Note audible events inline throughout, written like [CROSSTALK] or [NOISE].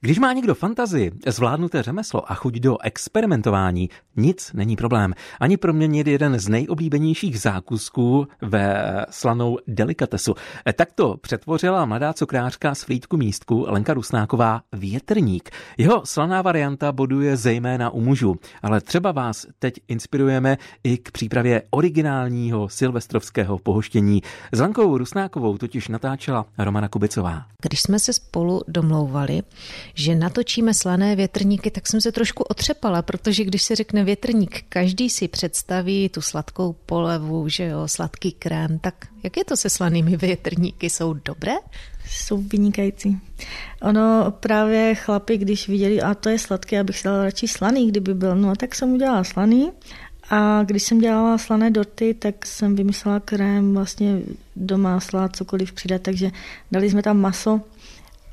Když má někdo fantazii, zvládnuté řemeslo a chuť do experimentování, nic není problém. Ani proměnit jeden z nejoblíbenějších zákusků ve slanou delikatesu. Tak to přetvořila mladá cukrářka z Frýdku místku Lenka Rusnáková Větrník. Jeho slaná varianta boduje zejména u mužů, ale třeba vás teď inspirujeme i k přípravě originálního silvestrovského pohoštění. S Lenkou Rusnákovou totiž natáčela Romana Kubicová. Když jsme se spolu domlouvali, že natočíme slané větrníky, tak jsem se trošku otřepala, protože když se řekne větrník, každý si představí tu sladkou polevu, že jo, sladký krém, tak jak je to se slanými větrníky? Jsou dobré? Jsou vynikající. Ono právě chlapi, když viděli, a to je sladké, abych dala radši slaný, kdyby byl, no tak jsem udělala slaný a když jsem dělala slané dorty, tak jsem vymyslela krém vlastně do másla, cokoliv přidat, takže dali jsme tam maso,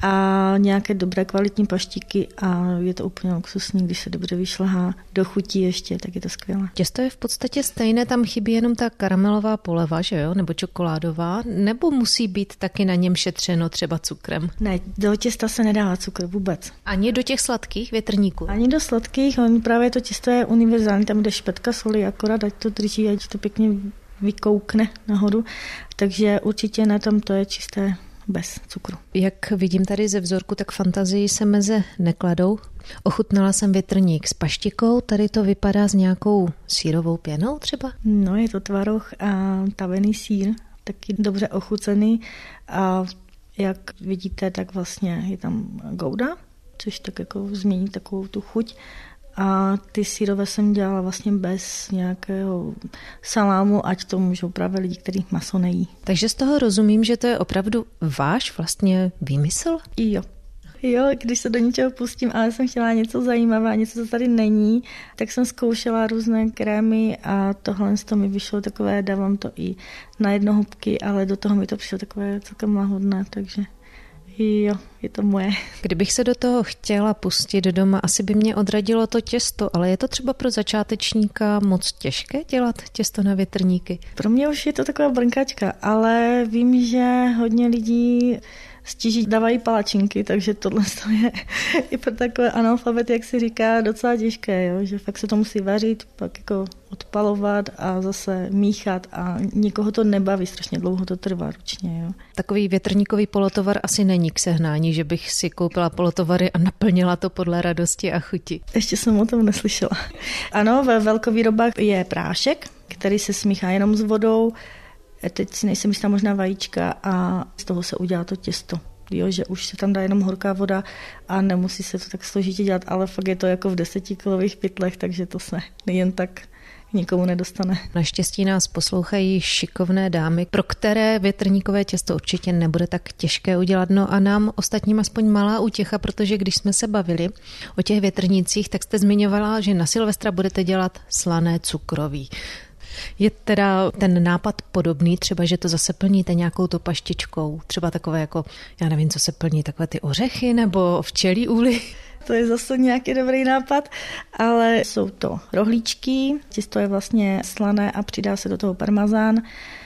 a nějaké dobré kvalitní paštíky a je to úplně luxusní, když se dobře vyšlehá do chutí ještě, tak je to skvělé. Těsto je v podstatě stejné, tam chybí jenom ta karamelová poleva, že jo, nebo čokoládová, nebo musí být taky na něm šetřeno třeba cukrem? Ne, do těsta se nedává cukr vůbec. Ani do těch sladkých větrníků? Ani do sladkých, on právě to těsto je univerzální, tam jde špetka soli, akorát ať to drží, ať to pěkně vykoukne nahoru, takže určitě na tom to je čisté bez cukru. Jak vidím tady ze vzorku, tak fantazii se meze nekladou. Ochutnala jsem větrník s paštikou, tady to vypadá s nějakou sírovou pěnou třeba? No, je to tvaroh a tavený sír, taky dobře ochucený a jak vidíte, tak vlastně je tam gouda, což tak jako změní takovou tu chuť a ty sírové jsem dělala vlastně bez nějakého salámu, ať to můžou právě lidi, kteří maso nejí. Takže z toho rozumím, že to je opravdu váš vlastně výmysl? Jo. Jo, když se do něčeho pustím, ale jsem chtěla něco zajímavého, něco, co tady není, tak jsem zkoušela různé krémy a tohle z toho mi vyšlo takové, dávám to i na jednohubky, ale do toho mi to přišlo takové celkem lahodné, takže Jo, je to moje. Kdybych se do toho chtěla pustit doma, asi by mě odradilo to těsto, ale je to třeba pro začátečníka moc těžké dělat těsto na větrníky? Pro mě už je to taková brnkačka, ale vím, že hodně lidí stíží dávají palačinky, takže tohle [LAUGHS] je i pro takové analfabet, jak si říká, docela těžké, jo? že fakt se to musí vařit, pak jako odpalovat a zase míchat a nikoho to nebaví, strašně dlouho to trvá ručně. Jo? Takový větrníkový polotovar asi není k sehnání, že bych si koupila polotovary a naplnila to podle radosti a chuti. Ještě jsem o tom neslyšela. Ano, ve velkovýrobách je prášek, který se smíchá jenom s vodou, Teď si nejsem jistá možná vajíčka a z toho se udělá to těsto. Jo, že už se tam dá jenom horká voda a nemusí se to tak složitě dělat, ale fakt je to jako v desetikilových pytlech, takže to se jen tak nikomu nedostane. Naštěstí nás poslouchají šikovné dámy, pro které větrníkové těsto určitě nebude tak těžké udělat. No a nám ostatním aspoň malá útěcha, protože když jsme se bavili o těch větrnících, tak jste zmiňovala, že na Silvestra budete dělat slané cukroví. Je teda ten nápad podobný, třeba, že to zase plníte nějakou to paštičkou, třeba takové jako, já nevím, co se plní, takové ty ořechy nebo včelí úly? To je zase nějaký dobrý nápad, ale jsou to rohlíčky, těsto je vlastně slané a přidá se do toho parmazán.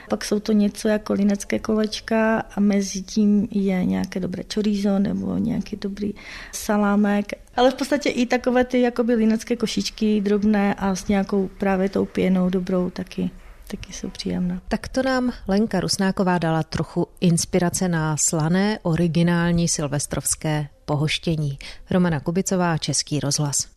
Pak jsou to něco jako linecké kolečka a mezi tím je nějaké dobré chorizo nebo nějaký dobrý salámek. Ale v podstatě i takové ty jakoby linecké košičky drobné a s nějakou právě tou pěnou dobrou taky taky jsou příjemné. Tak to nám Lenka Rusnáková dala trochu inspirace na slané, originální silvestrovské pohoštění. Romana Kubicová, Český rozhlas.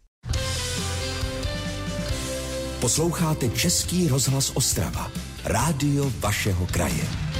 Posloucháte Český rozhlas Ostrava, rádio vašeho kraje.